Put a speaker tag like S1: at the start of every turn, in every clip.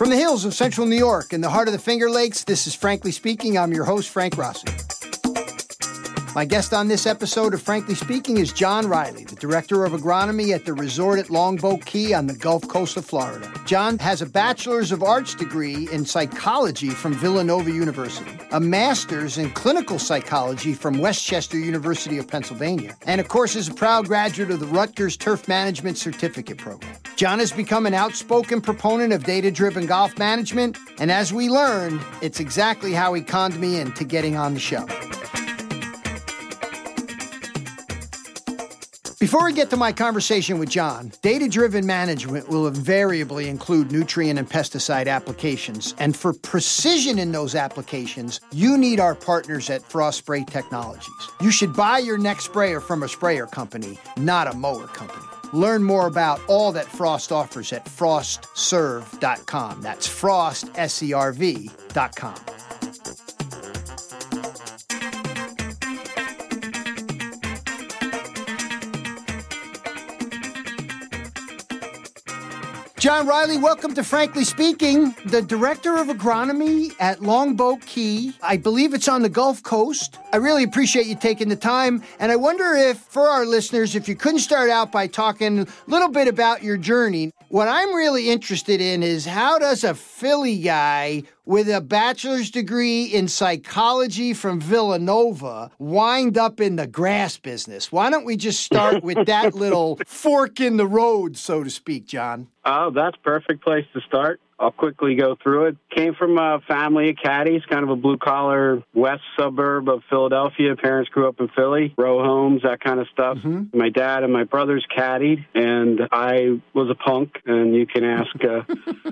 S1: From the hills of central New York in the heart of the Finger Lakes, this is Frankly Speaking. I'm your host, Frank Rossi. My guest on this episode of Frankly Speaking is John Reilly, the Director of Agronomy at the resort at Longboat Key on the Gulf Coast of Florida. John has a Bachelor's of Arts degree in psychology from Villanova University, a Master's in clinical psychology from West Chester University of Pennsylvania, and of course is a proud graduate of the Rutgers Turf Management Certificate Program. John has become an outspoken proponent of data driven golf management, and as we learned, it's exactly how he conned me into getting on the show. Before we get to my conversation with John, data driven management will invariably include nutrient and pesticide applications. And for precision in those applications, you need our partners at Frost Spray Technologies. You should buy your next sprayer from a sprayer company, not a mower company. Learn more about all that Frost offers at frostserv.com. That's frost, S E R V.com. John Reilly, welcome to Frankly Speaking, the Director of Agronomy at Longboat Key. I believe it's on the Gulf Coast. I really appreciate you taking the time. And I wonder if, for our listeners, if you couldn't start out by talking a little bit about your journey. What I'm really interested in is how does a Philly guy with a bachelor's degree in psychology from Villanova wind up in the grass business? Why don't we just start with that little fork in the road, so to speak, John?
S2: Oh, that's perfect place to start. I'll quickly go through it. Came from a family of caddies, kind of a blue collar west suburb of Philadelphia. Parents grew up in Philly, row homes, that kind of stuff. Mm-hmm. My dad and my brothers caddied, and I was a punk. And you can ask uh,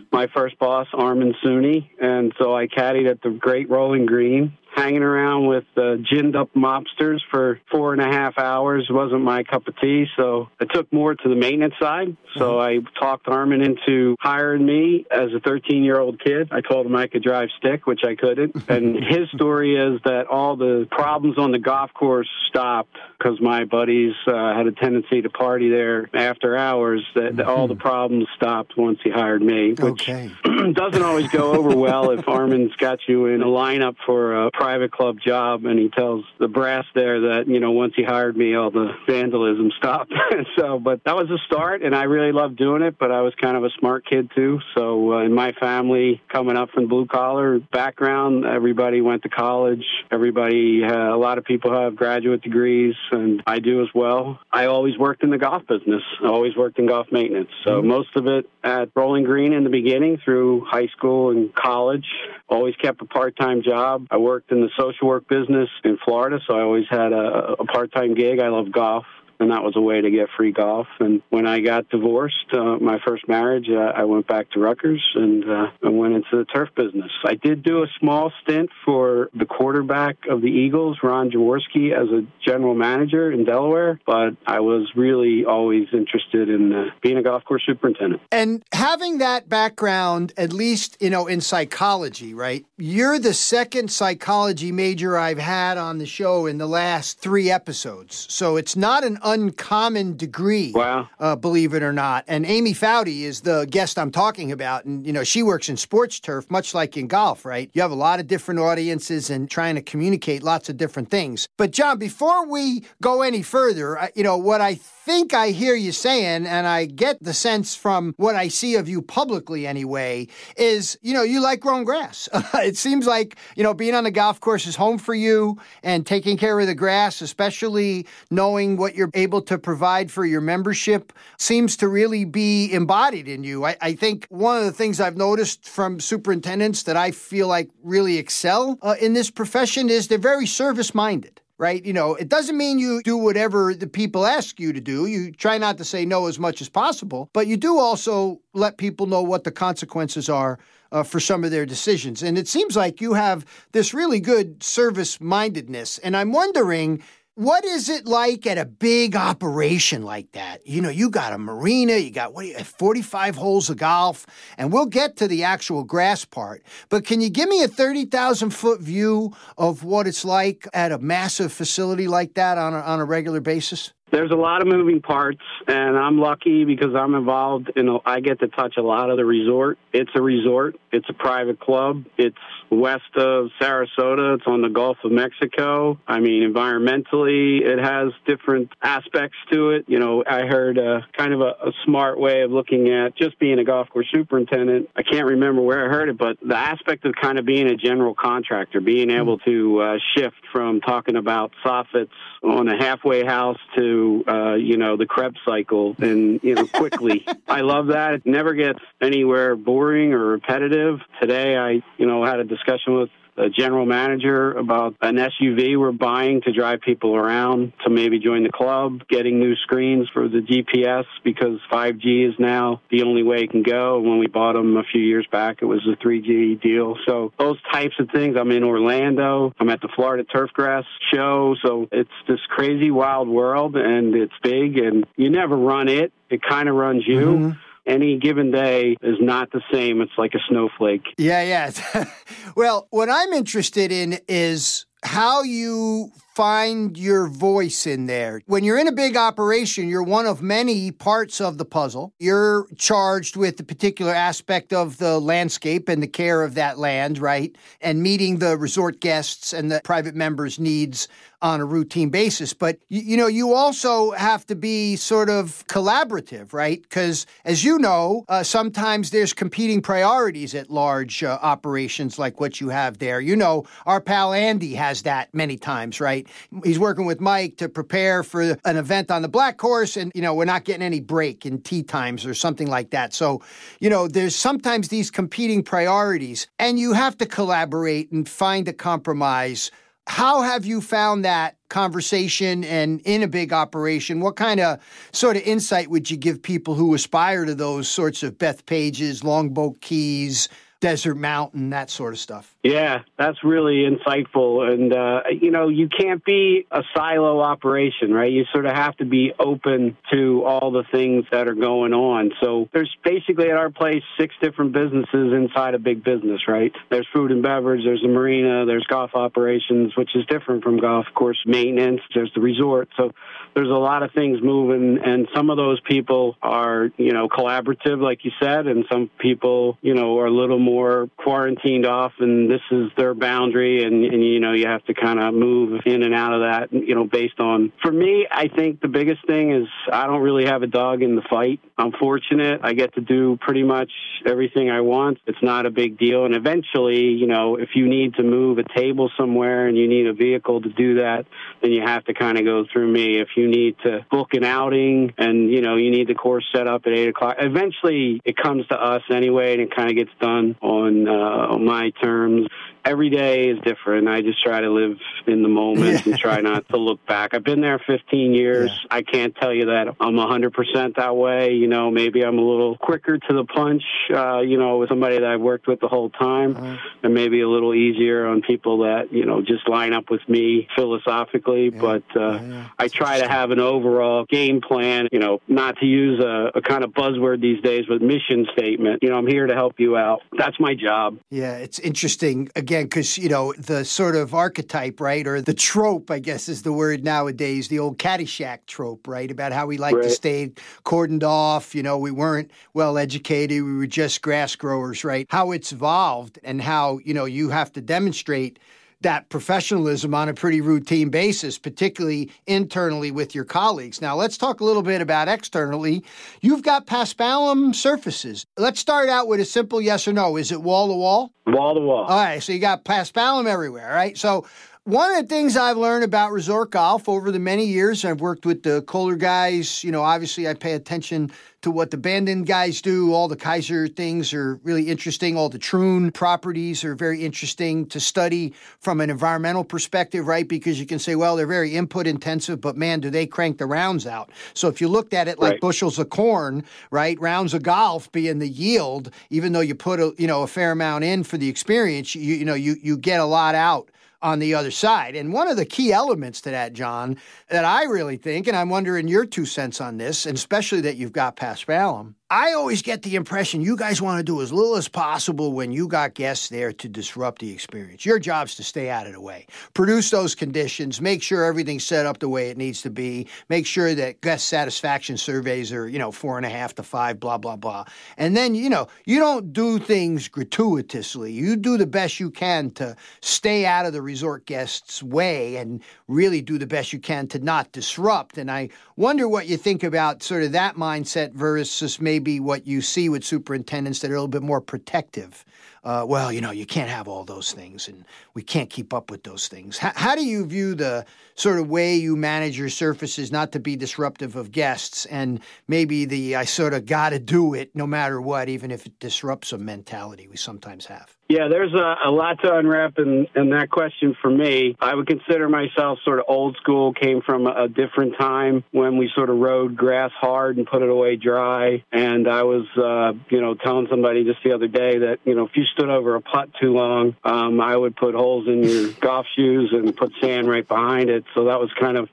S2: my first boss, Armin Sooney. And so I caddied at the Great Rolling Green hanging around with uh, ginned up mobsters for four and a half hours wasn't my cup of tea. So I took more to the maintenance side. So mm-hmm. I talked Armin into hiring me as a 13 year old kid. I told him I could drive stick, which I couldn't. and his story is that all the problems on the golf course stopped because my buddies uh, had a tendency to party there after hours. That mm-hmm. all the problems stopped once he hired me, which okay. doesn't always go over well if Armin's got you in a lineup for a private club job, and he tells the brass there that you know once he hired me, all the vandalism stopped. so, but that was a start, and I really loved doing it. But I was kind of a smart kid too. So uh, in my family, coming up from blue collar background, everybody went to college. Everybody, uh, a lot of people have graduate degrees, and I do as well. I always worked in the golf business. I always worked in golf maintenance. So mm-hmm. most of it at Rolling Green in the beginning through high school and college. Always kept a part-time job. I worked in in the social work business in Florida, so I always had a, a part time gig. I love golf and that was a way to get free golf. And when I got divorced, uh, my first marriage, uh, I went back to Rutgers and uh, I went into the turf business. I did do a small stint for the quarterback of the Eagles, Ron Jaworski, as a general manager in Delaware, but I was really always interested in uh, being a golf course superintendent.
S1: And having that background, at least, you know, in psychology, right? You're the second psychology major I've had on the show in the last three episodes. So it's not an uncommon degree.
S2: Wow.
S1: Uh, believe it or not. And Amy Fouty is the guest I'm talking about. And, you know, she works in sports turf, much like in golf, right? You have a lot of different audiences and trying to communicate lots of different things. But, John, before we go any further, I, you know, what I think I hear you saying, and I get the sense from what I see of you publicly anyway, is, you know, you like growing grass. it seems like, you know, being on the golf course is home for you and taking care of the grass, especially knowing what you're able to provide for your membership seems to really be embodied in you. I, I think one of the things I've noticed from superintendents that I feel like really excel uh, in this profession is they're very service minded right? You know, it doesn't mean you do whatever the people ask you to do. You try not to say no as much as possible, but you do also let people know what the consequences are uh, for some of their decisions. And it seems like you have this really good service mindedness. And I'm wondering what is it like at a big operation like that? You know, you got a marina, you got what, 45 holes of golf, and we'll get to the actual grass part. But can you give me a 30,000 foot view of what it's like at a massive facility like that on a, on a regular basis?
S2: There's a lot of moving parts, and I'm lucky because I'm involved in. A, I get to touch a lot of the resort. It's a resort. It's a private club. It's west of Sarasota. It's on the Gulf of Mexico. I mean, environmentally, it has different aspects to it. You know, I heard a, kind of a, a smart way of looking at just being a golf course superintendent. I can't remember where I heard it, but the aspect of kind of being a general contractor, being able to uh, shift from talking about soffits on a halfway house to uh, you know the Krebs cycle and you know quickly. I love that. It never gets anywhere boring or repetitive. Today, I you know had a discussion with a general manager about an SUV we're buying to drive people around to maybe join the club, getting new screens for the GPS because 5G is now the only way it can go. And when we bought them a few years back, it was a 3G deal. So those types of things. I'm in Orlando. I'm at the Florida Turfgrass show. So it's this crazy wild world and it's big and you never run it. It kind of runs you. Mm-hmm any given day is not the same. It's like a snowflake.
S1: Yeah, yeah. well, what I'm interested in is how you find your voice in there. When you're in a big operation, you're one of many parts of the puzzle. You're charged with the particular aspect of the landscape and the care of that land, right? And meeting the resort guests and the private members' needs on a routine basis. But, you, you know, you also have to be sort of collaborative, right? Because, as you know, uh, sometimes there's competing priorities at large uh, operations like what you have there. You know, our pal Andy has that many times, right? He's working with Mike to prepare for an event on the black Horse, and you know we're not getting any break in tee times or something like that. So, you know, there's sometimes these competing priorities, and you have to collaborate and find a compromise. How have you found that conversation and in a big operation? What kind of sort of insight would you give people who aspire to those sorts of Bethpages, Longboat Keys, Desert Mountain, that sort of stuff?
S2: Yeah, that's really insightful. And, uh, you know, you can't be a silo operation, right? You sort of have to be open to all the things that are going on. So there's basically at our place six different businesses inside a big business, right? There's food and beverage, there's a marina, there's golf operations, which is different from golf course maintenance, there's the resort. So there's a lot of things moving, and some of those people are, you know, collaborative, like you said, and some people, you know, are a little more quarantined off and this is their boundary, and, and you know you have to kind of move in and out of that. You know, based on for me, I think the biggest thing is I don't really have a dog in the fight. I'm fortunate; I get to do pretty much everything I want. It's not a big deal, and eventually, you know, if you need to move a table somewhere and you need a vehicle to do that, then you have to kind of go through me. If you need to book an outing and you know you need the course set up at eight o'clock, eventually it comes to us anyway, and it kind of gets done on uh, on my terms every day is different. I just try to live in the moment and try not to look back. I've been there 15 years. Yeah. I can't tell you that I'm 100% that way. You know, maybe I'm a little quicker to the punch, uh, you know, with somebody that I've worked with the whole time, uh-huh. and maybe a little easier on people that, you know, just line up with me philosophically. Yeah. But uh, yeah, I try to have an overall game plan, you know, not to use a, a kind of buzzword these days, but mission statement. You know, I'm here to help you out. That's my job.
S1: Yeah, it's interesting. Again, again, because, you know, the sort of archetype, right, or the trope, I guess is the word nowadays, the old Caddyshack trope, right, about how we like right. to stay cordoned off. You know, we weren't well educated, we were just grass growers, right? How it's evolved and how, you know, you have to demonstrate that professionalism on a pretty routine basis, particularly internally with your colleagues. Now, let's talk a little bit about externally. You've got paspalum surfaces. Let's start out with a simple yes or no. Is it wall to wall?
S2: Wall to wall.
S1: All right, so you got paspalum everywhere, right? So one of the things I've learned about resort golf over the many years, I've worked with the Kohler guys. You know, obviously, I pay attention to what the Bandon guys do. All the Keiser things are really interesting. All the Troon properties are very interesting to study from an environmental perspective, right? Because you can say, well, they're very input intensive, but man, do they crank the rounds out. So if you looked at it like right. bushels of corn, right, rounds of golf being the yield, even though you put a you know a fair amount in for the experience, you you know you you get a lot out on the other side. And one of the key elements to that, John, that I really think, and I'm wondering your two cents on this, and especially that you've got paspalum, I always get the impression you guys want to do as little as possible when you got guests there to disrupt the experience. Your job's to stay out of the way, produce those conditions, make sure everything's set up the way it needs to be, make sure that guest satisfaction surveys are, you know, four and a half to five, blah, blah, blah. And then, you know, you don't do things gratuitously. You do the best you can to stay out of the resort guests' way and really do the best you can to not disrupt. And I wonder what you think about sort of that mindset versus maybe maybe what you see with superintendents that are a little bit more protective. Uh, well, you know, you can't have all those things, and we can't keep up with those things. H- how do you view the sort of way you manage your surfaces not to be disruptive of guests, and maybe the I sort of got to do it no matter what, even if it disrupts a mentality we sometimes have?
S2: Yeah, there's a, a lot to unwrap in, in that question for me. I would consider myself sort of old school, came from a different time when we sort of rode grass hard and put it away dry. And I was, uh, you know, telling somebody just the other day that, you know, if you stood over a putt too long, um, I would put holes in your golf shoes and put sand right behind it. So that was kind of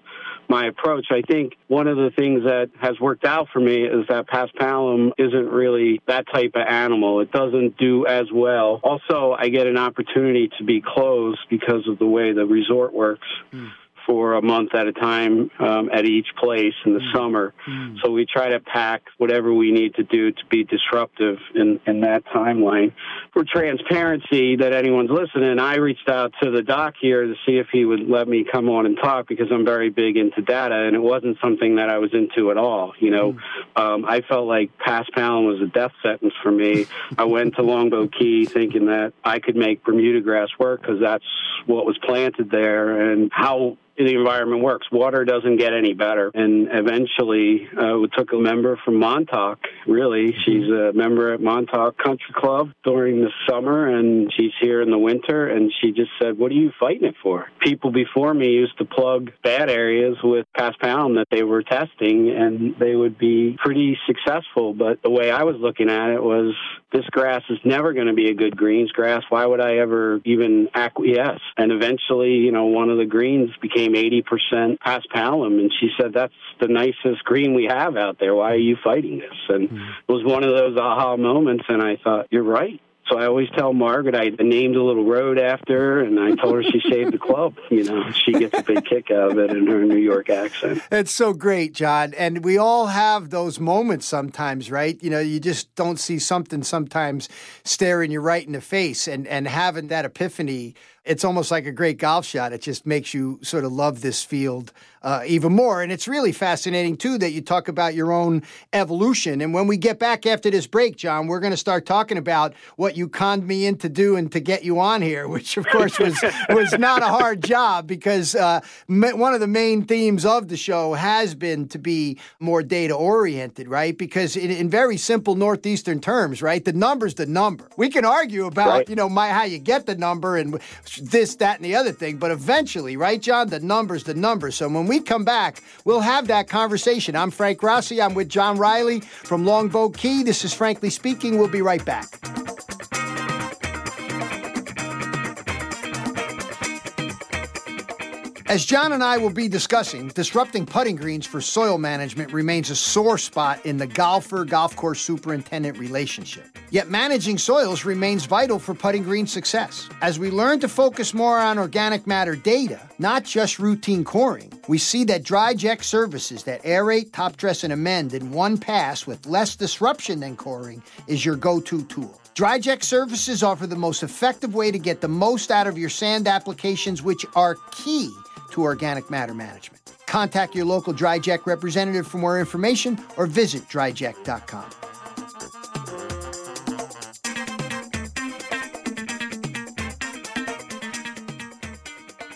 S2: my approach. I think one of the things that has worked out for me is that paspalum isn't really that type of animal. It doesn't do as well. Also, I get an opportunity to be closed because of the way the resort works. Mm for a month at a time um, at each place in the mm. summer. Mm. So we try to pack whatever we need to do to be disruptive in, in that timeline. For transparency, that anyone's listening, I reached out to the doc here to see if he would let me come on and talk because I'm very big into data, and it wasn't something that I was into at all. You know, mm. um, I felt like paspalum was a death sentence for me. I went to Longboat Key thinking that I could make Bermuda grass work because that's what was planted there, and how the environment works. Water doesn't get any better. And eventually, uh, we took a member from Montauk, really. Mm-hmm. She's a member at Montauk Country Club during the summer, and she's here in the winter. And she just said, What are you fighting it for? People before me used to plug bad areas with paspalum that they were testing, and they would be pretty successful. But the way I was looking at it was, this grass is never going to be a good greens grass. Why would I ever even acquiesce? And eventually, you know, one of the greens became became 80% paspalum. And she said, that's the nicest green we have out there. Why are you fighting this? And mm-hmm. it was one of those aha moments. And I thought, you're right. So I always tell Margaret I named a little road after her, and I told her she saved the club. You know, she gets a big kick out of it in her New York accent.
S1: It's so great, John. And we all have those moments sometimes, right? You know, you just don't see something sometimes staring you right in the face, and and having that epiphany it's almost like a great golf shot. It just makes you sort of love this field uh, even more. And it's really fascinating, too, that you talk about your own evolution. And when we get back after this break, John, we're going to start talking about what you conned me into doing to get you on here, which, of course, was, was not a hard job because uh, one of the main themes of the show has been to be more data oriented, right? Because in, in, very simple Northeastern terms, right, the number's the number. We can argue about, right. you know, my, how you get the number and this, that, and the other thing. But eventually, right, John, the number's the number. So when we come back, we'll have that conversation. I'm Frank Rossi. I'm with John Reilly from Longboat Key. This is Frankly Speaking. We'll be right back. As John and I will be discussing, disrupting putting greens for soil management remains a sore spot in the golfer golf course superintendent relationship. Yet managing soils remains vital for putting green success. As we learn to focus more on organic matter data, not just routine coring, we see that DryJect services that aerate, top dress, and amend in one pass with less disruption than coring is your go to tool. DryJect services offer the most effective way to get the most out of your sand applications, which are key to organic matter management. Contact your local DryJect representative for more information or visit dryject.com.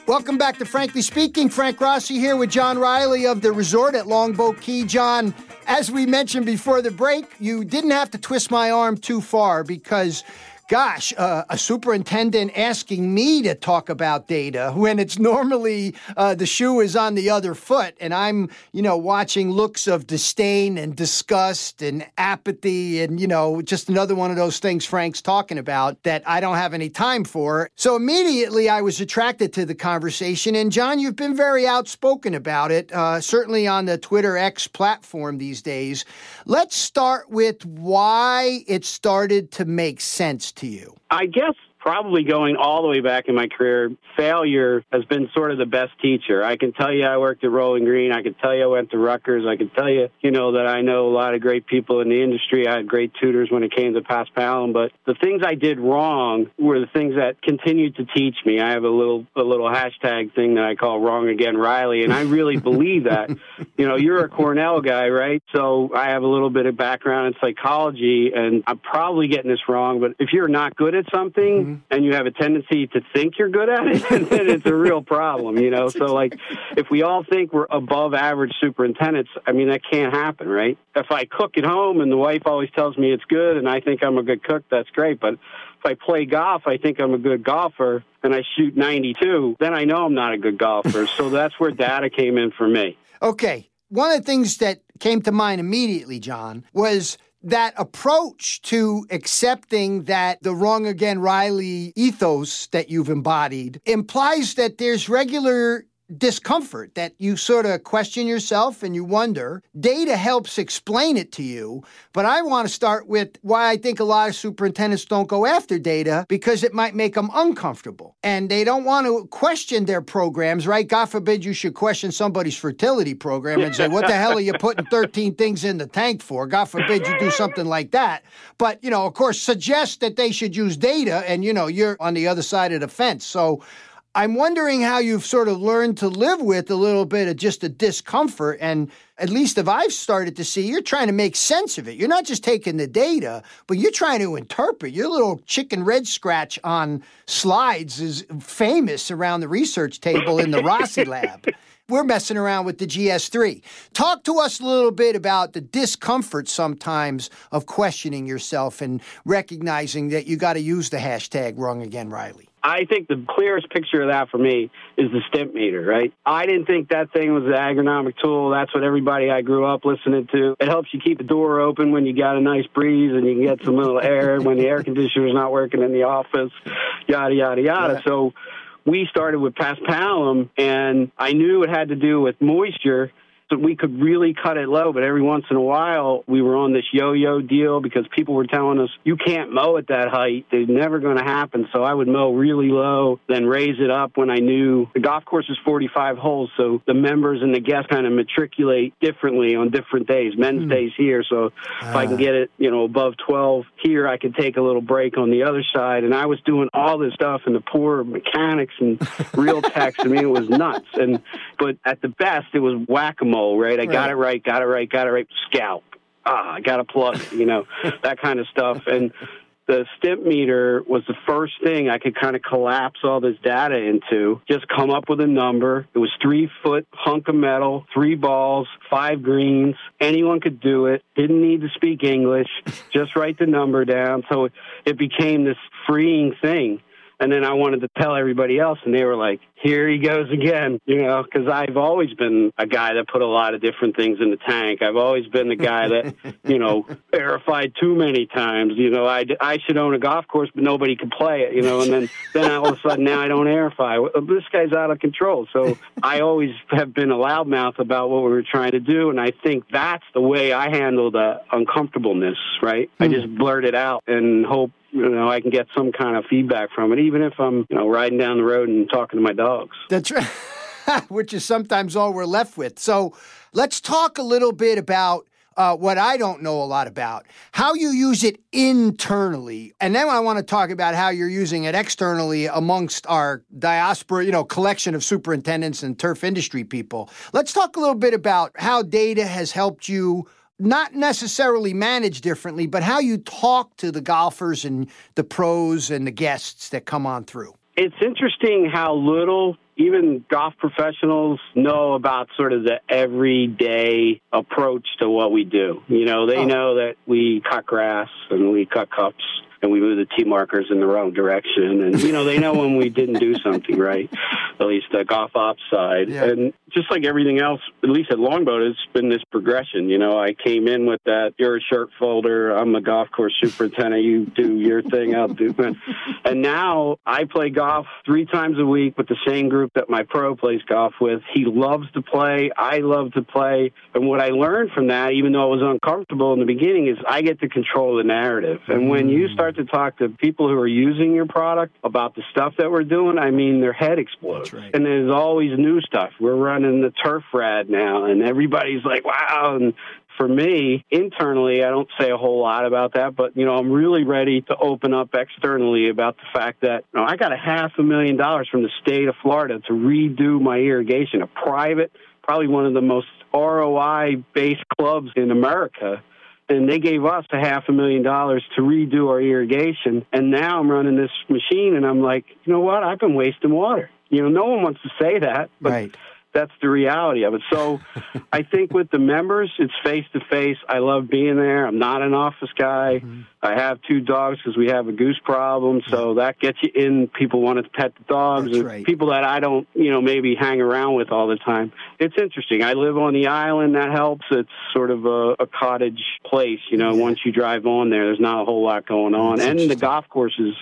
S1: Welcome back to Frankly Speaking. Frank Rossi here with John Reilly of the resort at Longboat Key. John, as we mentioned before the break, you didn't have to twist my arm too far because gosh, uh, a superintendent asking me to talk about data when it's normally uh, the shoe is on the other foot, and I'm, you know, watching looks of disdain and disgust and apathy, and you know, just another one of those things Frank's talking about that I don't have any time for. So immediately I was attracted to the conversation, and John, you've been very outspoken about it, uh, certainly on the Twitter X platform these days. Let's start with why it started to make sense to you?
S2: I guess probably going all the way back in my career, failure has been sort of the best teacher. I can tell you I worked at Rolling Green. I can tell you I went to Rutgers. I can tell you, you know, that I know a lot of great people in the industry. I had great tutors when it came to Paspalum, but the things I did wrong were the things that continued to teach me. I have a little a little hashtag thing that I call wrong again Reilly, and I really believe that. You know, you're a Cornell guy, right? So I have a little bit of background in psychology and I'm probably getting this wrong, but if you're not good at something, mm-hmm. and you have a tendency to think you're good at it, then it's a real problem, you know? So, like, if we all think we're above average superintendents, I mean, that can't happen, right? If I cook at home and the wife always tells me it's good and I think I'm a good cook, that's great. But if I play golf, I think I'm a good golfer and I shoot 92, then I know I'm not a good golfer. so that's where data came in for me.
S1: Okay. One of the things that came to mind immediately, John, was that approach to accepting that the wrong again Reilly ethos that you've embodied implies that there's regular discomfort that you sort of question yourself and you wonder. Data helps explain it to you, but I want to start with why I think a lot of superintendents don't go after data because it might make them uncomfortable. And they don't want to question their programs, right? God forbid you should question somebody's fertility program and say, What the hell are you putting 13 things in the tank for? God forbid you do something like that. But, you know, of course, suggest that they should use data, and, you know, you're on the other side of the fence. So, I'm wondering how you've sort of learned to live with a little bit of just a discomfort. And at least if I've started to see, you're trying to make sense of it. You're not just taking the data, but you're trying to interpret. Your little chicken red scratch on slides is famous around the research table in the Rossi lab. We're messing around with the GS3. Talk to us a little bit about the discomfort sometimes of questioning yourself and recognizing that you got to use the hashtag wrong again, Reilly.
S2: I think the clearest picture of that for me is the Stimpmeter, right? I didn't think that thing was an agronomic tool. That's what everybody I grew up listening to. It helps you keep the door open when you got a nice breeze and you can get some little air when the air conditioner's not working in the office, yada, yada, yada. Yeah. So we started with Paspalum, and I knew it had to do with moisture we could really cut it low, but every once in a while we were on this yo-yo deal because people were telling us you can't mow at that height. It's never going to happen. So I would mow really low, then raise it up when I knew the golf course is 45 holes. So the members and the guests kind of matriculate differently on different days. Men's mm. days here. So if I can ah. get it, you know, above 12 here, I could take a little break on the other side. And I was doing all this stuff and the poor mechanics and reel techs. I mean, it was nuts. And, but at the best, it was right? I right. got it right, got it right, got it right. Scalp. Ah, I got a plug, you know, that kind of stuff. And the Stimpmeter was the first thing I could kind of collapse all this data into, just come up with a number. It was three foot hunk of metal, three balls, five greens. Anyone could do it. Didn't need to speak English. Just write the number down. So it became this freeing thing. And then I wanted to tell everybody else, and they were like, here he goes again, you know, because I've always been a guy that put a lot of different things in the tank. I've always been the guy that, you know, aerified too many times. You know, I, I should own a golf course, but nobody can play it, you know, and then, then all of a sudden now I don't aerify. This guy's out of control. So I always have been a loudmouth about what we were trying to do, and I think that's the way I handle the uncomfortableness, right? Mm. I hmm. just blurt it out and hope you know, I can get some kind of feedback from it, even if I'm, you know, riding down the road and talking to my dogs.
S1: That's right. Which is sometimes all we're left with. So let's talk a little bit about uh, what I don't know a lot about, how you use it internally. And then I want to talk about how you're using it externally amongst our diaspora, you know, collection of superintendents and turf industry people. Let's talk a little bit about how data has helped you not necessarily manage differently, but how you talk to the golfers and the pros and the guests that come on through.
S2: It's interesting how little even golf professionals know about sort of the everyday approach to what we do. You know, they oh. know that we cut grass and we cut cups and we move the tee markers in the wrong direction. And, you know, they know when we didn't do something right, at least the golf ops side. Yeah. And just like everything else, at least at Longboat, it's been this progression. You know, I came in with that, you're a shirt folder, I'm a golf course superintendent, you do your thing, I'll do it. And now I play golf three times a week with the same group that my pro plays golf with. He loves to play, I love to play. And what I learned from that, even though it was uncomfortable in the beginning, is I get to control the narrative. And when you start to talk to people who are using your product about the stuff that we're doing, I mean, their head explodes. Right. And there's always new stuff. We're running the turf rad now, and everybody's like, wow. And for me, internally, I don't say a whole lot about that, but you know, I'm really ready to open up externally about the fact that you know, I got a half a million dollars from the state of Florida to redo my irrigation, a private, probably one of the most ROI based clubs in America and they gave us a half a million dollars to redo our irrigation. And now I'm running this machine, and I'm like, you know what? I've been wasting water. You know, no one wants to say that, but right that's the reality of it. So I think with the members, it's face to face. I love being there. I'm not an office guy. Mm-hmm. I have two dogs because we have a goose problem. So that gets you in. People want to pet the dogs.
S1: Right.
S2: People that I don't, you know, maybe hang around with all the time. It's interesting. I live on the island. That helps. It's sort of a, a cottage place. You know, yeah. once you drive on there, there's not a whole lot going on. That's and the golf courses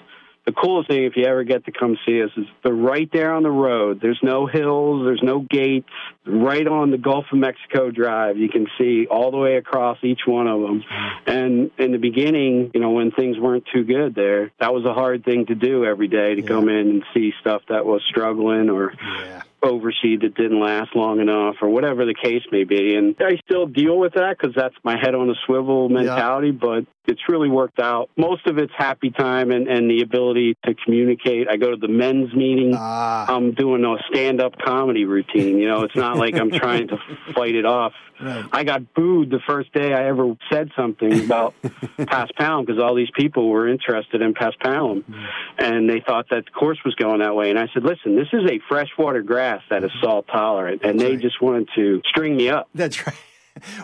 S2: the coolest thing, if you ever get to come see us, is they're right there on the road. There's no hills, there's no gates. Right on the Gulf of Mexico Drive, you can see all the way across each one of them. And in the beginning, you know, when things weren't too good there, that was a hard thing to do every day to yeah. come in and see stuff that was struggling or. Yeah overseed that didn't last long enough or whatever the case may be. And I still deal with that because that's my head on a swivel mentality, yeah. but it's really worked out. Most of it's happy time and, and the ability to communicate. I go to the men's meeting. Ah. I'm doing a stand up comedy routine. You know, it's not like I'm trying to fight it off. Right. I got booed the first day I ever said something about Paspalum because all these people were interested in Paspalum mm. and they thought that the course was going that way. And I said, listen, this is a freshwater grass that is salt tolerant. And That's they right. just wanted to string me up.
S1: That's right.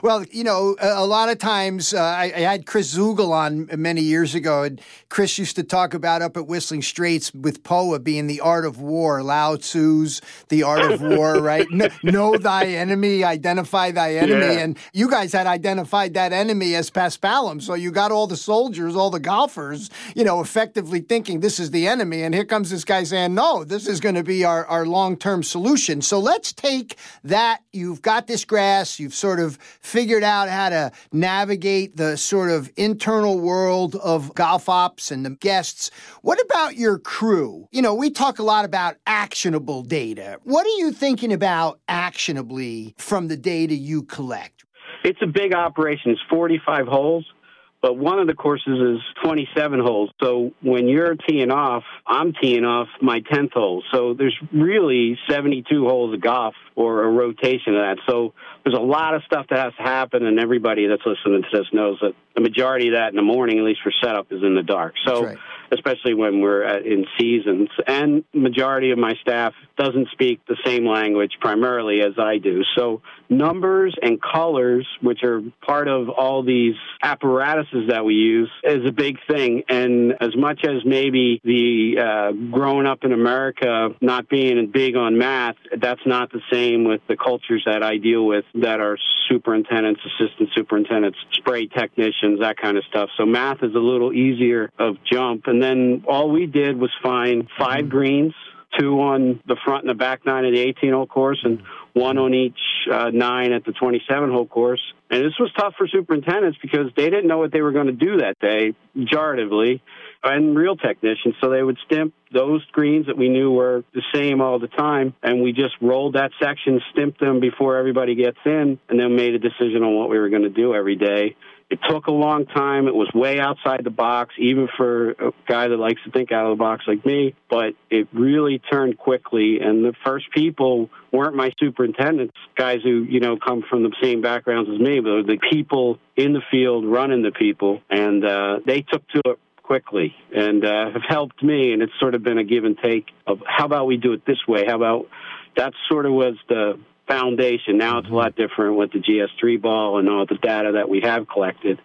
S1: Well, you know, a, a lot of times uh, I, I, had Chris Zugel on many years ago, and Chris used to talk about up at Whistling Straits with POA being the art of war, Lao Tzu's the art of war, right? Know, know thy enemy, identify thy enemy, yeah. and you guys had identified that enemy as Paspalum, so you got all the soldiers, all the golfers, you know, effectively thinking this is the enemy, and here comes this guy saying, no, this is going to be our, our long term solution. So let's take that. You've got this grass, you've sort of figured out how to navigate the sort of internal world of golf ops and the guests. What about your crew? You know, we talk a lot about actionable data. What are you thinking about actionably from the data you collect?
S2: It's a big operation. It's 45 holes but one of the courses is 27 holes. So when you're teeing off, I'm teeing off my 10th hole. So there's really 72 holes of golf or a rotation of that. So there's a lot of stuff that has to happen, and everybody that's listening to this knows that the majority of that in the morning, at least for setup, is in the dark. So. Especially when we're at, in seasons, and majority of my staff doesn't speak the same language primarily as I do. So, numbers and colors, which are part of all these apparatuses that we use, is a big thing. And as much as maybe the uh, growing up in America not being big on math, that's not the same with the cultures that I deal with that are superintendents, assistant superintendents, spray technicians, that kind of stuff. So math is a little easier of jump. And then all we did was find five greens, two on the front and the back nine of the 18 hole course, and one on each uh, nine at the 27 hole course. And this was tough for superintendents because they didn't know what they were going to do that day, pejoratively, and reel technicians. So they would stimp those greens that we knew were the same all the time, and we just rolled that section, stimped them before everybody gets in, and then made a decision on what we were going to do every day. It took a long time. It was way outside the box, even for a guy that likes to think out of the box like me. But it really turned quickly. And the first people weren't my superintendents, guys who, you know, come from the same backgrounds as me, but the people in the field running the people. And uh, they took to it quickly and uh, have helped me. And it's sort of been a give and take of how about we do it this way? How about that sort of was the foundation. Now it's a lot different with the GS3 ball and all the data that we have collected.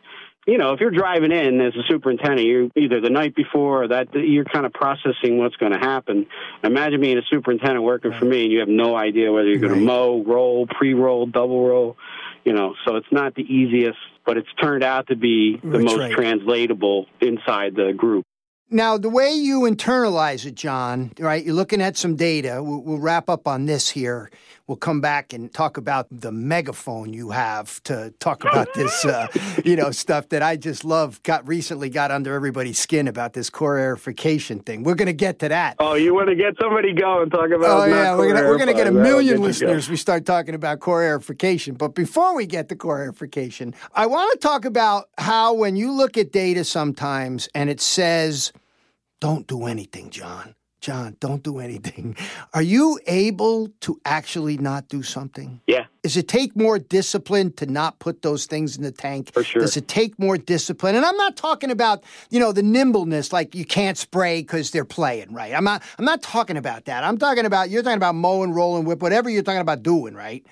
S2: you know, if you're driving in as a superintendent, you're either the night before or that you're kind of processing what's going to happen. Imagine being a superintendent working for me and you have no idea whether you're going right. to mow, roll, pre-roll, double roll, you know. So it's not the easiest, but it's turned out to be the most right. translatable inside the group.
S1: Now, the way you internalize it, John, right? You're looking at some data. We'll, we'll, wrap up on this here. We'll come back and talk about the megaphone you have to talk about this, uh, you know, stuff that I just love. Got recently got under everybody's skin about this core aerification thing. We're going to get to that.
S2: Oh, you want to get somebody going? Talk about?
S1: Oh yeah, we're gonna we're gonna get a million listeners. We start talking about core aerification. But before we get to core aerification, I want to talk about how when you look at data sometimes and it says don't do anything, John. John, don't do anything. Are you able to actually not do something?
S2: Yeah.
S1: Does it take more discipline to not put those things in the tank?
S2: For sure.
S1: Does it take more discipline? And I'm not talking about, you know, the nimbleness like you can't spray because they're playing, right? I'm not I'm not talking about that. I'm talking about you're talking about mowing, rolling, whip, whatever you're talking about doing, right?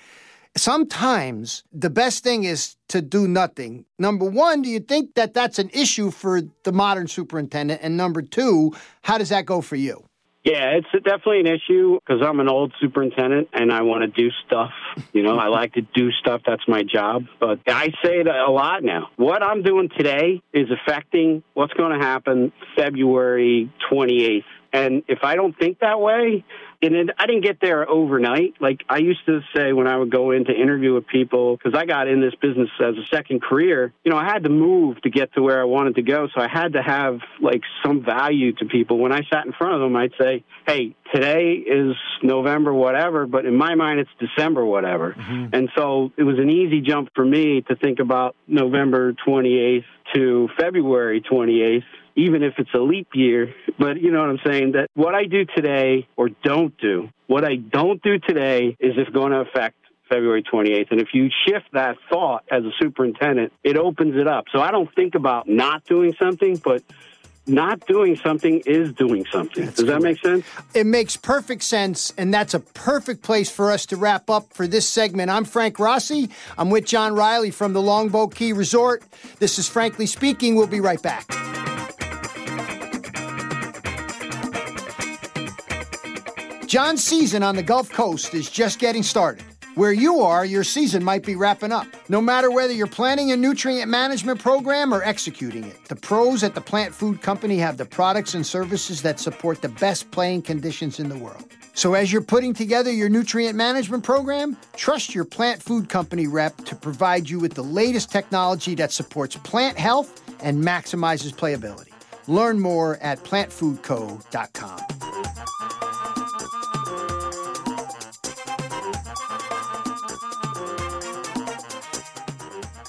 S1: sometimes the best thing is to do nothing. Number one, do you think that that's an issue for the modern superintendent? And number two, how does that go for you?
S2: Yeah, it's definitely an issue because I'm an old superintendent and I want to do stuff. You know, I like to do stuff. That's my job. But I say it a lot now. What I'm doing today is affecting what's going to happen February 28th. And if I don't think that way, and it, I didn't get there overnight. Like I used to say when I would go in to interview with people, because I got in this business as a second career, you know, I had to move to get to where I wanted to go. So I had to have like some value to people. When I sat in front of them, I'd say, hey, today is November, whatever, but in my mind, it's December, whatever. Mm-hmm. And so it was an easy jump for me to think about November 28th to February 28th even if it's a leap year. But you know what I'm saying? That what I do today or don't do, what I don't do today is if going to affect February 28th. And if you shift that thought as a superintendent, it opens it up. So I don't think about not doing something, but not doing something is doing something. That's Does that make sense?
S1: It makes perfect sense, and that's a perfect place for us to wrap up for this segment. I'm Frank Rossi. I'm with John Reilly from the Longboat Key Resort. This is Frankly Speaking. We'll be right back. John's season on the Gulf Coast is just getting started. Where you are, your season might be wrapping up. No matter whether you're planning a nutrient management program or executing it, the pros at the Plant Food Company have the products and services that support the best playing conditions in the world. So, as you're putting together your nutrient management program, trust your Plant Food Company rep to provide you with the latest technology that supports plant health and maximizes playability. Learn more at plantfoodco.com.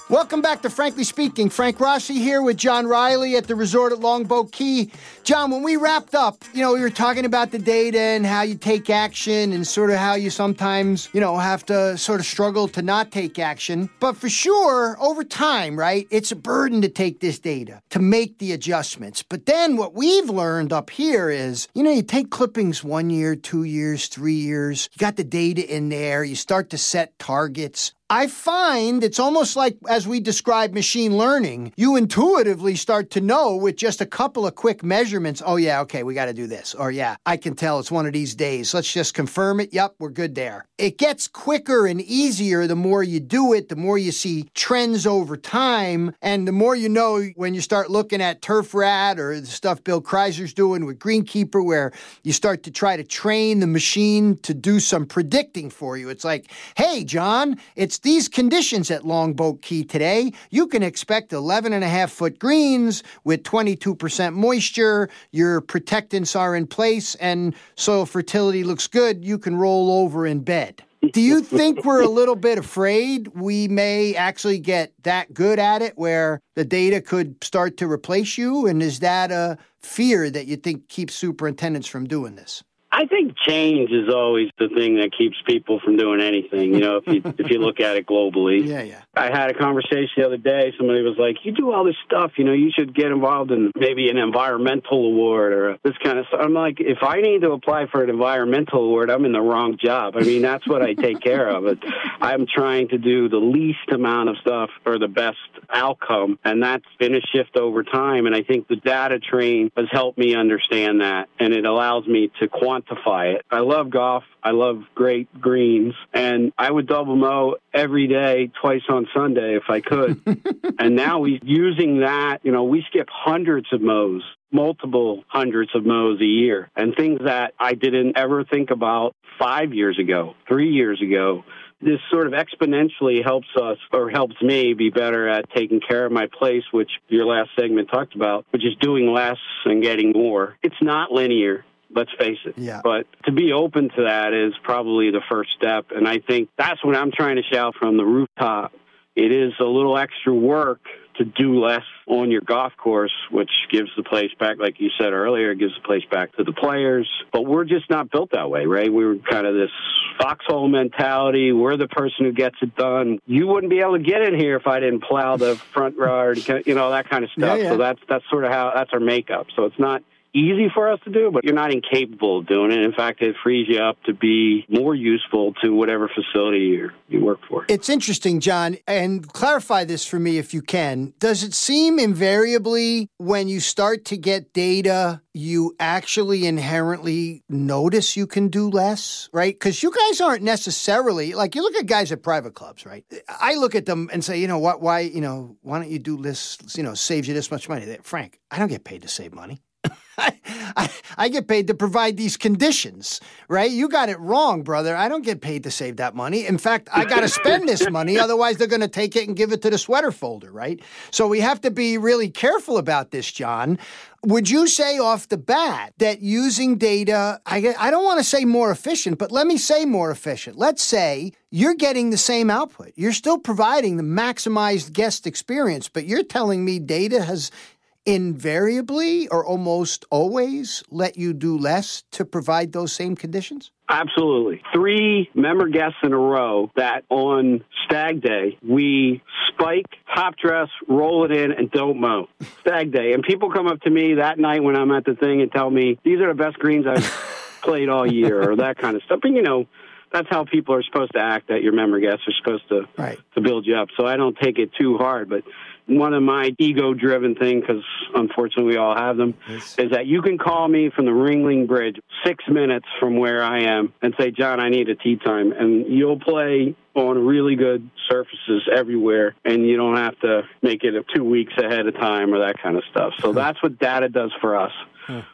S1: Welcome back to Frankly Speaking. Frank Rossi here with John Reilly at the resort at Longboat Key. John, when we wrapped up, you know, we were talking about the data and how you take action and sort of how you sometimes, you know, have to sort of struggle to not take action. But for sure, over time, right, it's a burden to take this data, to make the adjustments. But then what we've learned up here is, you know, you take clippings one year, two years, three years, you got the data in there, you start to set targets. I find it's almost like as we describe machine learning, you intuitively start to know with just a couple of quick measurements, oh, yeah, okay, we got to do this. Or, yeah, I can tell it's one of these days. Let's just confirm it. Yep, we're good there. It gets quicker and easier the more you do it, the more you see trends over time, and the more you know when you start looking at TurfRad or the stuff Bill Kreuser's doing with Greenkeeper, where you start to try to train the machine to do some predicting for you. It's like, hey, John, it's these conditions at Longboat Key today. You can expect 11 and a half foot greens with 22% moisture. Your protectants are in place and soil fertility looks good. You can roll over in bed. Do you think we're a little bit afraid we may actually get that good at it where the data could start to replace you? And is that a fear that you think keeps superintendents from doing this?
S2: I think change is always the thing that keeps people from doing anything. You know, if you if you look at it globally.
S1: Yeah, yeah.
S2: I had a conversation the other day. Somebody was like, "You do all this stuff. You know, you should get involved in maybe an environmental award or this kind of stuff." I'm like, if I need to apply for an environmental award, I'm in the wrong job. I mean, that's what I take care of. It. I'm trying to do the least amount of stuff for the best outcome, and that's been a shift over time. And I think the data train has helped me understand that, and it allows me to quantify it. I love golf. I love great greens, and I would double mow every day, twice on Sunday if I could. and now we using that, you know, we skip hundreds of mows multiple hundreds of mows a year and things that I didn't ever think about five years ago, three years ago this sort of exponentially helps us or helps me be better at taking care of my place, which your last segment talked about, which is doing less and getting more. It's not linear. Let's face it.
S1: Yeah.
S2: But to be open to that is probably the first step. And I think that's what I'm trying to shout from the rooftop. It is a little extra work to do less on your golf course, which gives the place back, like you said earlier, gives the place back to the players. But we're just not built that way, right? We're kind of this foxhole mentality. We're the person who gets it done. You wouldn't be able to get in here if I didn't plow the front yard, you know, that kind of stuff.
S1: Yeah, yeah.
S2: So that's that's sort of how that's our makeup. So it's not easy for us to do, but you're not incapable of doing it. In fact, it frees you up to be more useful to whatever facility you work for.
S1: It's interesting, John, and clarify this for me if you can. Does it seem invariably when you start to get data, you actually inherently notice you can do less, right? Because you guys aren't necessarily like you look at guys at private clubs, right? I look at them and say, you know what? Why, you know, why don't you do this? You know, saves you this much money. Frank, I don't get paid to save money. I, I, get paid to provide these conditions, right? You got it wrong, brother. I don't get paid to save that money. In fact, I got to spend this money. Otherwise, they're going to take it and give it to the sweater folder, right? So we have to be really careful about this, John. Would you say off the bat that using data, I, I don't want to say more efficient, but let me say more efficient. Let's say you're getting the same output. You're still providing the maximized guest experience, but you're telling me data has invariably or almost always let you do less to provide those same conditions?
S2: Absolutely. Three member guests in a row that on stag day, we spike, top dress, roll it in, and don't mow. Stag day. And people come up to me that night when I'm at the thing and tell me, these are the best greens I've played all year, or that kind of stuff. But, you know, that's how people are supposed to act that your member guests are supposed to
S1: right.
S2: to build you up. So I don't take it too hard, but one of my ego driven thing because unfortunately we all have them yes. is that you can call me from the ringling bridge six minutes from where i am and say john i need a tee time and you'll play on really good surfaces everywhere and you don't have to make it two weeks ahead of time or that kind of stuff so that's what data does for us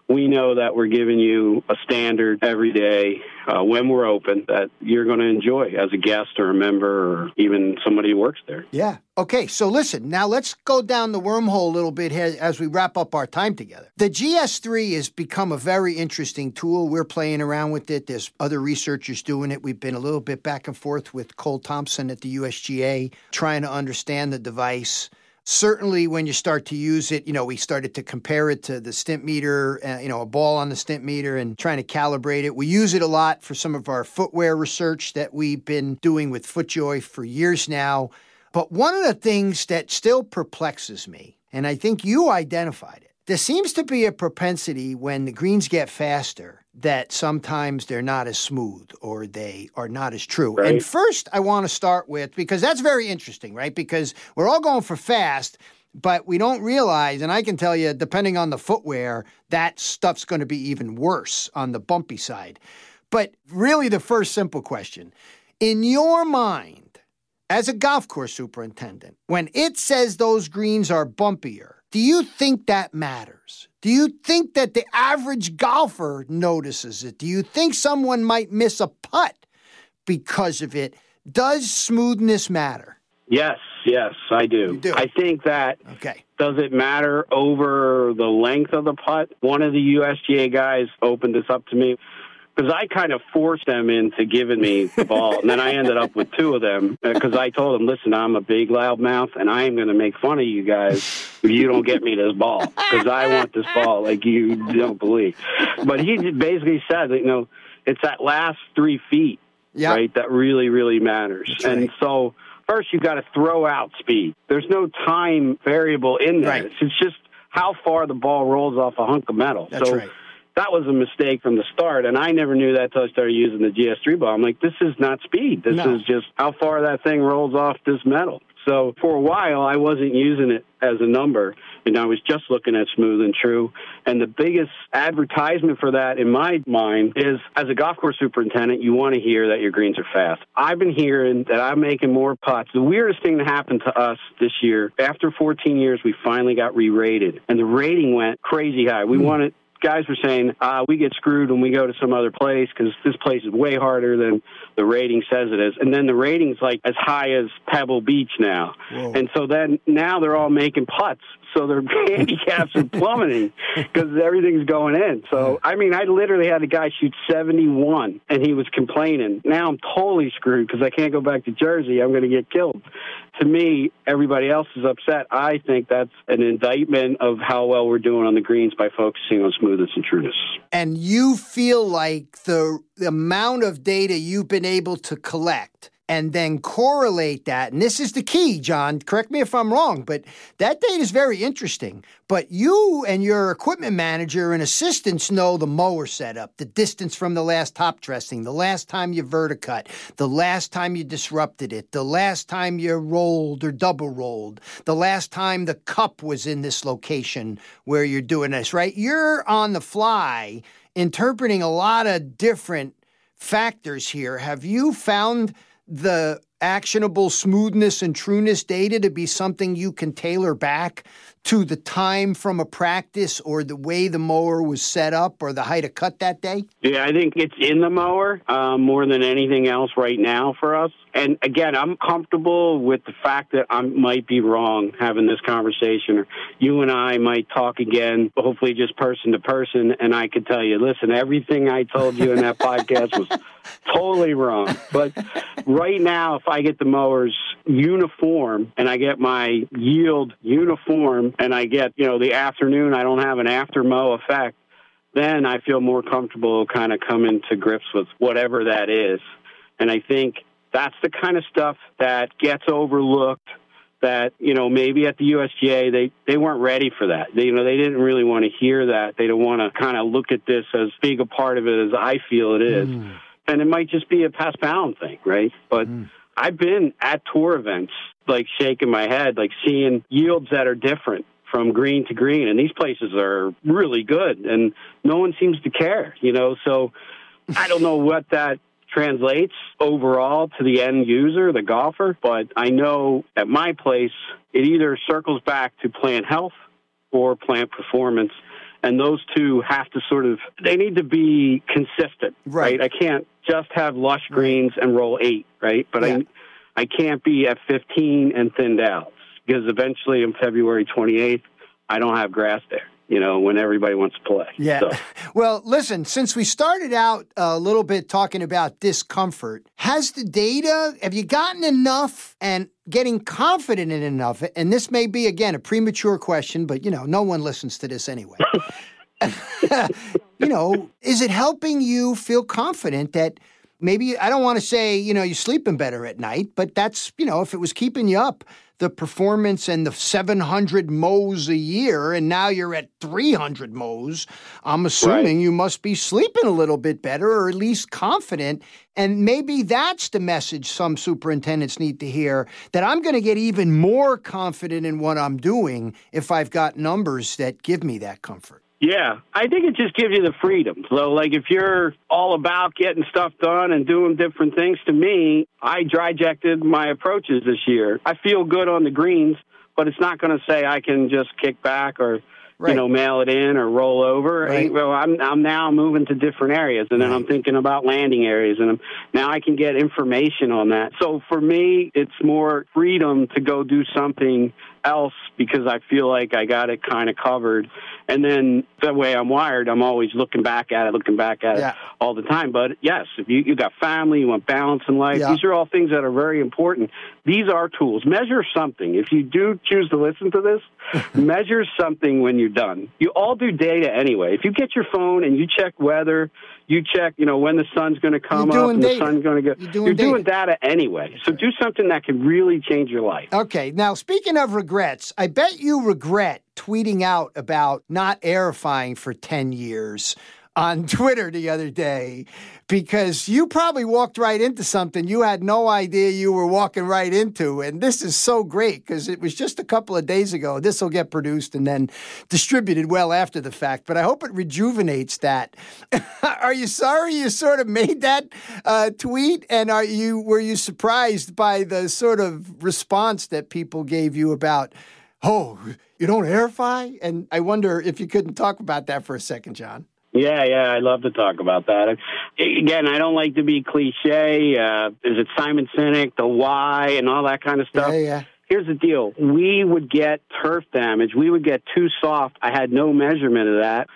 S2: we know that we're giving you a standard every day uh, when we're open that you're going to enjoy as a guest or a member or even somebody who works there.
S1: Yeah. Okay, so listen, now let's go down the wormhole a little bit as we wrap up our time together. The GS3 has become a very interesting tool. We're playing around with it. There's other researchers doing it. We've been a little bit back and forth with Cole Thompson at the USGA trying to understand the device certainly when you start to use it, you know, we started to compare it to the Stimpmeter, uh, you know, a ball on the Stimpmeter and trying to calibrate it. We use it a lot for some of our footwear research that we've been doing with FootJoy for years now. But one of the things that still perplexes me, and I think you identified it, there seems to be a propensity when the greens get faster that sometimes they're not as smooth or they are not as true.
S2: Right.
S1: And first, I want to start with because that's very interesting, right? Because we're all going for fast, but we don't realize, and I can tell you, depending on the footwear, that stuff's going to be even worse on the bumpy side. But really, the first simple question in your mind, as a golf course superintendent, when it says those greens are bumpier, do you think that matters? Do you think that the average golfer notices it? Do you think someone might miss a putt because of it? Does smoothness matter?
S2: Yes, yes, I do.
S1: do.
S2: I think that
S1: okay.
S2: Does it matter over the length of the putt? One of the USGA guys opened this up to me because I kind of forced them into giving me the ball, and then I ended up with two of them because uh, I told them, "Listen, I'm a big loudmouth, and I am going to make fun of you guys if you don't get me this ball because I want this ball like you don't believe." But he basically said, you know, it's that last three feet, yep. right, that really, really matters, That's and right. so. First, you've got to throw out speed. There's no time variable in there. Right. It's just how far the ball rolls off a hunk of metal.
S1: That's
S2: so
S1: right
S2: that was a mistake from the start. And I never knew that until I started using the GS3 ball. I'm like, this is not speed. This no. is just how far that thing rolls off this metal. So for a while, I wasn't using it as a number, and I was just looking at smooth and true. And the biggest advertisement for that in my mind is as a golf course superintendent, you want to hear that your greens are fast. I've been hearing that I'm making more putts. The weirdest thing that happened to us this year, after 14 years, we finally got re rated, and the rating went crazy high. We mm. wanted guys were saying uh, we get screwed when we go to some other place because this place is way harder than the rating says it is. And then the rating's like as high as Pebble Beach now. Whoa. And so then now they're all making putts. So their handicaps are plummeting because everything's going in. So, I mean, I literally had a guy shoot 71 and he was complaining. Now I'm totally screwed because I can't go back to Jersey. I'm going to get killed. To me, everybody else is upset. I think that's an indictment of how well we're doing on the greens by focusing on smoothness and trueness.
S1: And you feel like the, the amount of data you've been able to collect and then correlate that. And this is the key, John. Correct me if I'm wrong, but that data is very interesting. But you and your equipment manager and assistants know the mower setup, the distance from the last top dressing, the last time you verticut, the last time you disrupted it, the last time you rolled or double rolled, the last time the cup was in this location where you're doing this, right? You're on the fly interpreting a lot of different factors here. Have you found the actionable smoothness and trueness data to be something you can tailor back to the time from a practice or the way the mower was set up or the height of cut that day?
S2: Yeah, I think it's in the mower uh, more than anything else right now for us. And again, I'm comfortable with the fact that I might be wrong having this conversation, or you and I might talk again, hopefully just person to person, and I could tell you, listen, everything I told you in that podcast was totally wrong. But right now, if I get the mowers uniform and I get my yield uniform and I get, you know, the afternoon, I don't have an after mow effect, then I feel more comfortable kind of coming to grips with whatever that is. And I think that's the kind of stuff that gets overlooked that you know maybe at the USGA they they weren't ready for that. They, you know they didn't really want to hear that. They don't want to kind of look at this as big a part of it as I feel it is. Mm. And it might just be a paspalum thing, right? But mm. I've been at tour events like shaking my head, like seeing yields that are different from green to green. And these places are really good and no one seems to care, you know? So I don't know what that translates overall to the end user, the golfer, but I know at my place, it either circles back to plant health or plant performance. And those two have to sort of, they need to be consistent, right? right? I can't just have lush greens and roll eight, right? But yeah. I, I can't be at 15 and thinned out because eventually on February 28th, I don't have grass there you know, when everybody wants to play.
S1: Yeah. So. Well, listen, since we started out a little bit talking about discomfort, has the data, have you gotten enough and getting confident in enough? And this may be, again, a premature question, but, you know, no one listens to this anyway. you know, is it helping you feel confident that maybe I don't want to say, you know, you're sleeping better at night, but that's, you know, if it was keeping you up, the performance and the 700 mows a year, and now you're at 300 mows, I'm assuming right. you must be sleeping a little bit better or at least confident. And maybe that's the message some superintendents need to hear that I'm going to get even more confident in what I'm doing if I've got numbers that give me that comfort.
S2: Yeah, I think it just gives you the freedom. So, like, if you're all about getting stuff done and doing different things, to me, I DryJected my approaches this year. I feel good on the greens, but it's not going to say I can just kick back or Right. you know, mail it in or roll over. Right. Well, I'm I'm now moving to different areas, and then right. I'm thinking about landing areas, and I'm, now I can get information on that. So for me, it's more freedom to go do something else because I feel like I got it kind of covered. And then the way I'm wired, I'm always looking back at it, looking back at yeah. it all the time. But yes, if you you got family, you want balance in life. Yeah. These are all things that are very important. These are tools. Measure something. If you do choose to listen to this, measure something when you're done. You all do data anyway. If you get your phone and you check weather, you check, you know, when the sun's going to come up and data. the sun's going to go. You're, doing, you're data. doing data anyway. So do something that can really change your life.
S1: Okay. Now, speaking of regrets, I bet you regret tweeting out about not aerifying for 10 years on Twitter the other day because you probably walked right into something you had no idea you were walking right into. And this is so great because it was just a couple of days ago. This will get produced and then distributed well after the fact, but I hope it rejuvenates that. are you sorry you sort of made that uh, tweet? And are you were you surprised by the sort of response that people gave you about? Oh, you don't aerify? And I wonder if you couldn't talk about that for a second, John.
S2: Yeah, yeah, I love to talk about that. Again, I don't like to be cliche. Uh, is it Simon Sinek, the why, and all that kind of stuff?
S1: Yeah, yeah.
S2: Here's the deal: we would get turf damage. We would get too soft. I had no measurement of that.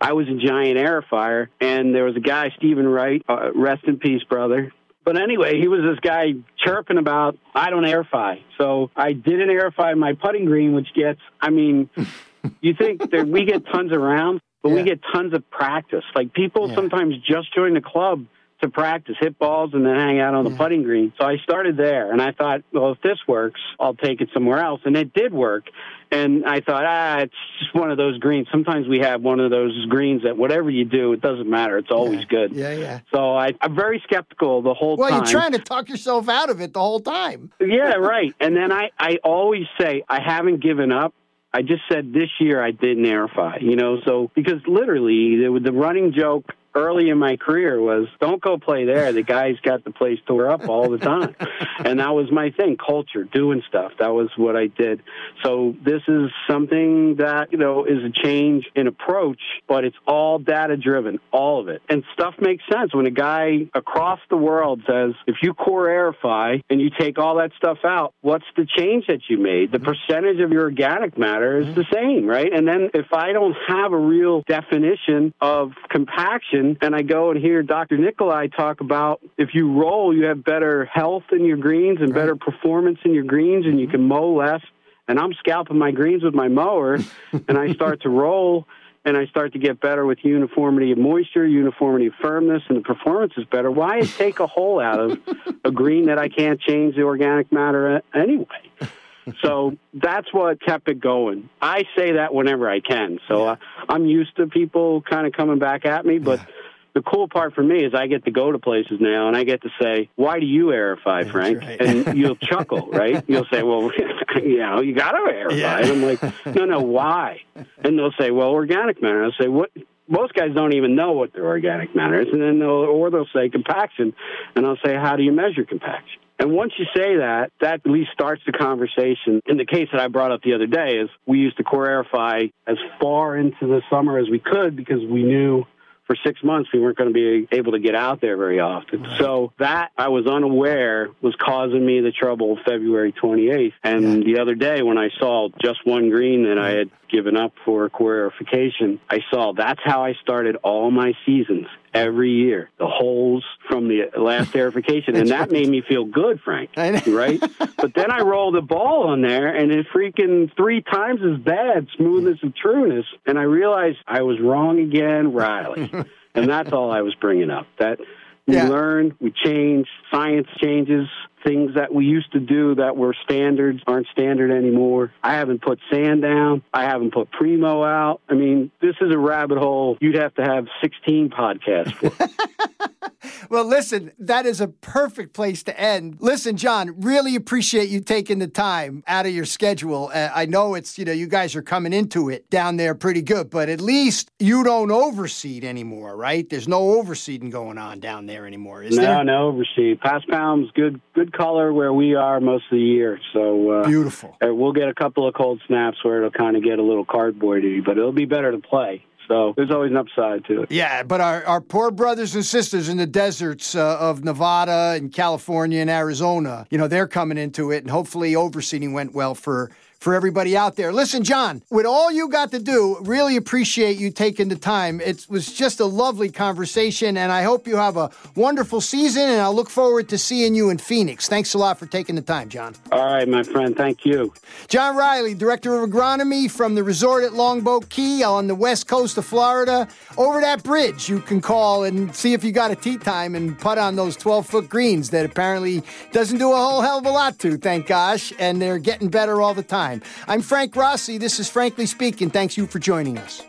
S2: I was a giant aerifier, and there was a guy, Stephen Wright, uh, rest in peace, brother. But anyway, he was this guy chirping about I don't airify. So I didn't airify my putting green, which gets. I mean, you think that we get tons of rounds? But yeah. we get tons of practice. Like people yeah. sometimes just join the club to practice, hit balls, and then hang out on yeah. the putting green. So I started there, and I thought, well, if this works, I'll take it somewhere else. And it did work. And I thought, ah, it's just one of those greens. Sometimes we have one of those greens that whatever you do, it doesn't matter. It's always
S1: yeah.
S2: good.
S1: Yeah, yeah.
S2: So I, I'm very skeptical the whole
S1: well,
S2: time.
S1: Well, you're trying to talk yourself out of it the whole time.
S2: yeah, right. And then I, I always say, I haven't given up. I just said this year I didn't aerify, you know, so because literally the, the running joke early in my career was don't go play there. The guy's got the place tore up all the time. and that was my thing, culture, doing stuff. That was what I did. So this is something that, you know, is a change in approach, but it's all data driven, all of it. And stuff makes sense when a guy across the world says, if you core aerify and you take all that stuff out, what's the change that you made? The mm-hmm. percentage of your organic matter is mm-hmm. the same, right? And then if I don't have a real definition of compaction, and I go and hear Dr. Nikolai talk about if you roll, you have better health in your greens and better performance in your greens, and you mm-hmm. can mow less. And I'm scalping my greens with my mower, and I start to roll, and I start to get better with uniformity of moisture, uniformity of firmness, and the performance is better. Why take a hole out of a green that I can't change the organic matter anyway? So that's what kept it going. I say that whenever I can. So yeah. uh, I'm used to people kind of coming back at me, but. Yeah. The cool part for me is I get to go to places now and I get to say, "Why do you aerify, Frank?" Right. and you'll chuckle, right? You'll say, "Well, you know, you got to aerify." Yeah. And I'm like, "No, no, why?" And they'll say, "Well, organic matter." I'll say, "What?" most guys don't even know what their organic matter is, and then they'll, or they'll say compaction, and I'll say, how do you measure compaction? And once you say that, that at least starts the conversation. In the case that I brought up the other day is we used to core aerify as far into the summer as we could because we knew for six months we weren't going to be able to get out there very often. Right. So that I was unaware was causing me the trouble February 28th. And yeah. the other day when I saw just one green that I had given up for core aerification, I saw that's how I started all my seasons every year. The holes from the last aerification, and that made me feel good, Frank. Right? but then I rolled a ball on there, and it freaking three times as bad smoothness and trueness, and I realized I was wrong again, Reilly. and that's all I was bringing up. That we yeah. learn, we change, science changes. Things that we used to do that were standards aren't standard anymore. I haven't put sand down. I haven't put Primo out. I mean, this is a rabbit hole you'd have to have 16 podcasts for.
S1: well, listen, that is a perfect place to end. Listen, John, really appreciate you taking the time out of your schedule. Uh, I know it's, you know, you guys are coming into it down there pretty good, but at least you don't overseed anymore, right? There's no overseeding going on down there anymore, is
S2: no,
S1: there?
S2: No, no overseed. Paspalum's good, good color where we are most of the year. So
S1: uh, beautiful.
S2: Uh, we'll get a couple of cold snaps where it'll kind of get a little cardboardy, but it'll be better to play. So there's always an upside to it.
S1: Yeah, but our, our poor brothers and sisters in the deserts uh, of Nevada and California and Arizona, you know, they're coming into it, and hopefully overseeding went well for for everybody out there. Listen, John, with all you got to do, really appreciate you taking the time. It was just a lovely conversation, and I hope you have a wonderful season, and I look forward to seeing you in Phoenix. Thanks a lot for taking the time, John.
S2: All right, my friend. Thank you.
S1: John Reilly, Director of Agronomy from the resort at Longboat Key on the west coast of Florida. Over that bridge, you can call and see if you got a tee time and putt on those 12 foot greens that apparently doesn't do a whole hell of a lot to, thank gosh, and they're getting better all the time. I'm Frank Rossi. This is Frankly Speaking. Thanks you for joining us.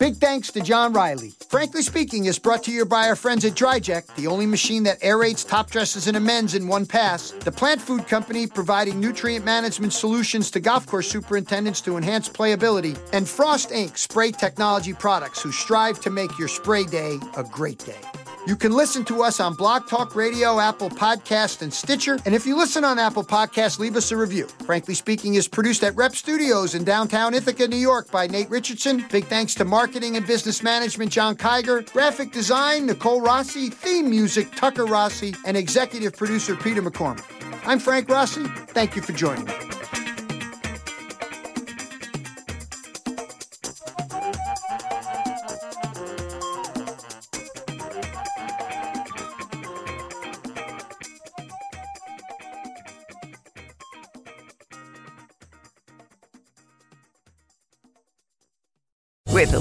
S1: Big thanks to John Reilly. Frankly Speaking is brought to you by our friends at DryJect, the only machine that aerates top dresses and amends in one pass. The plant food company providing nutrient management solutions to golf course superintendents to enhance playability. And Frost Inc. spray technology products who strive to make your spray day a great day. You can listen to us on Blog Talk Radio, Apple Podcast, and Stitcher. And if you listen on Apple Podcast, leave us a review. Frankly Speaking is produced at Rep Studios in downtown Ithaca, New York by Nate Richardson. Big thanks to marketing and business management, John Kiger, graphic design, Nicole Rossi, theme music, Tucker Rossi, and executive producer, Peter McCormick. I'm Frank Rossi. Thank you for joining me.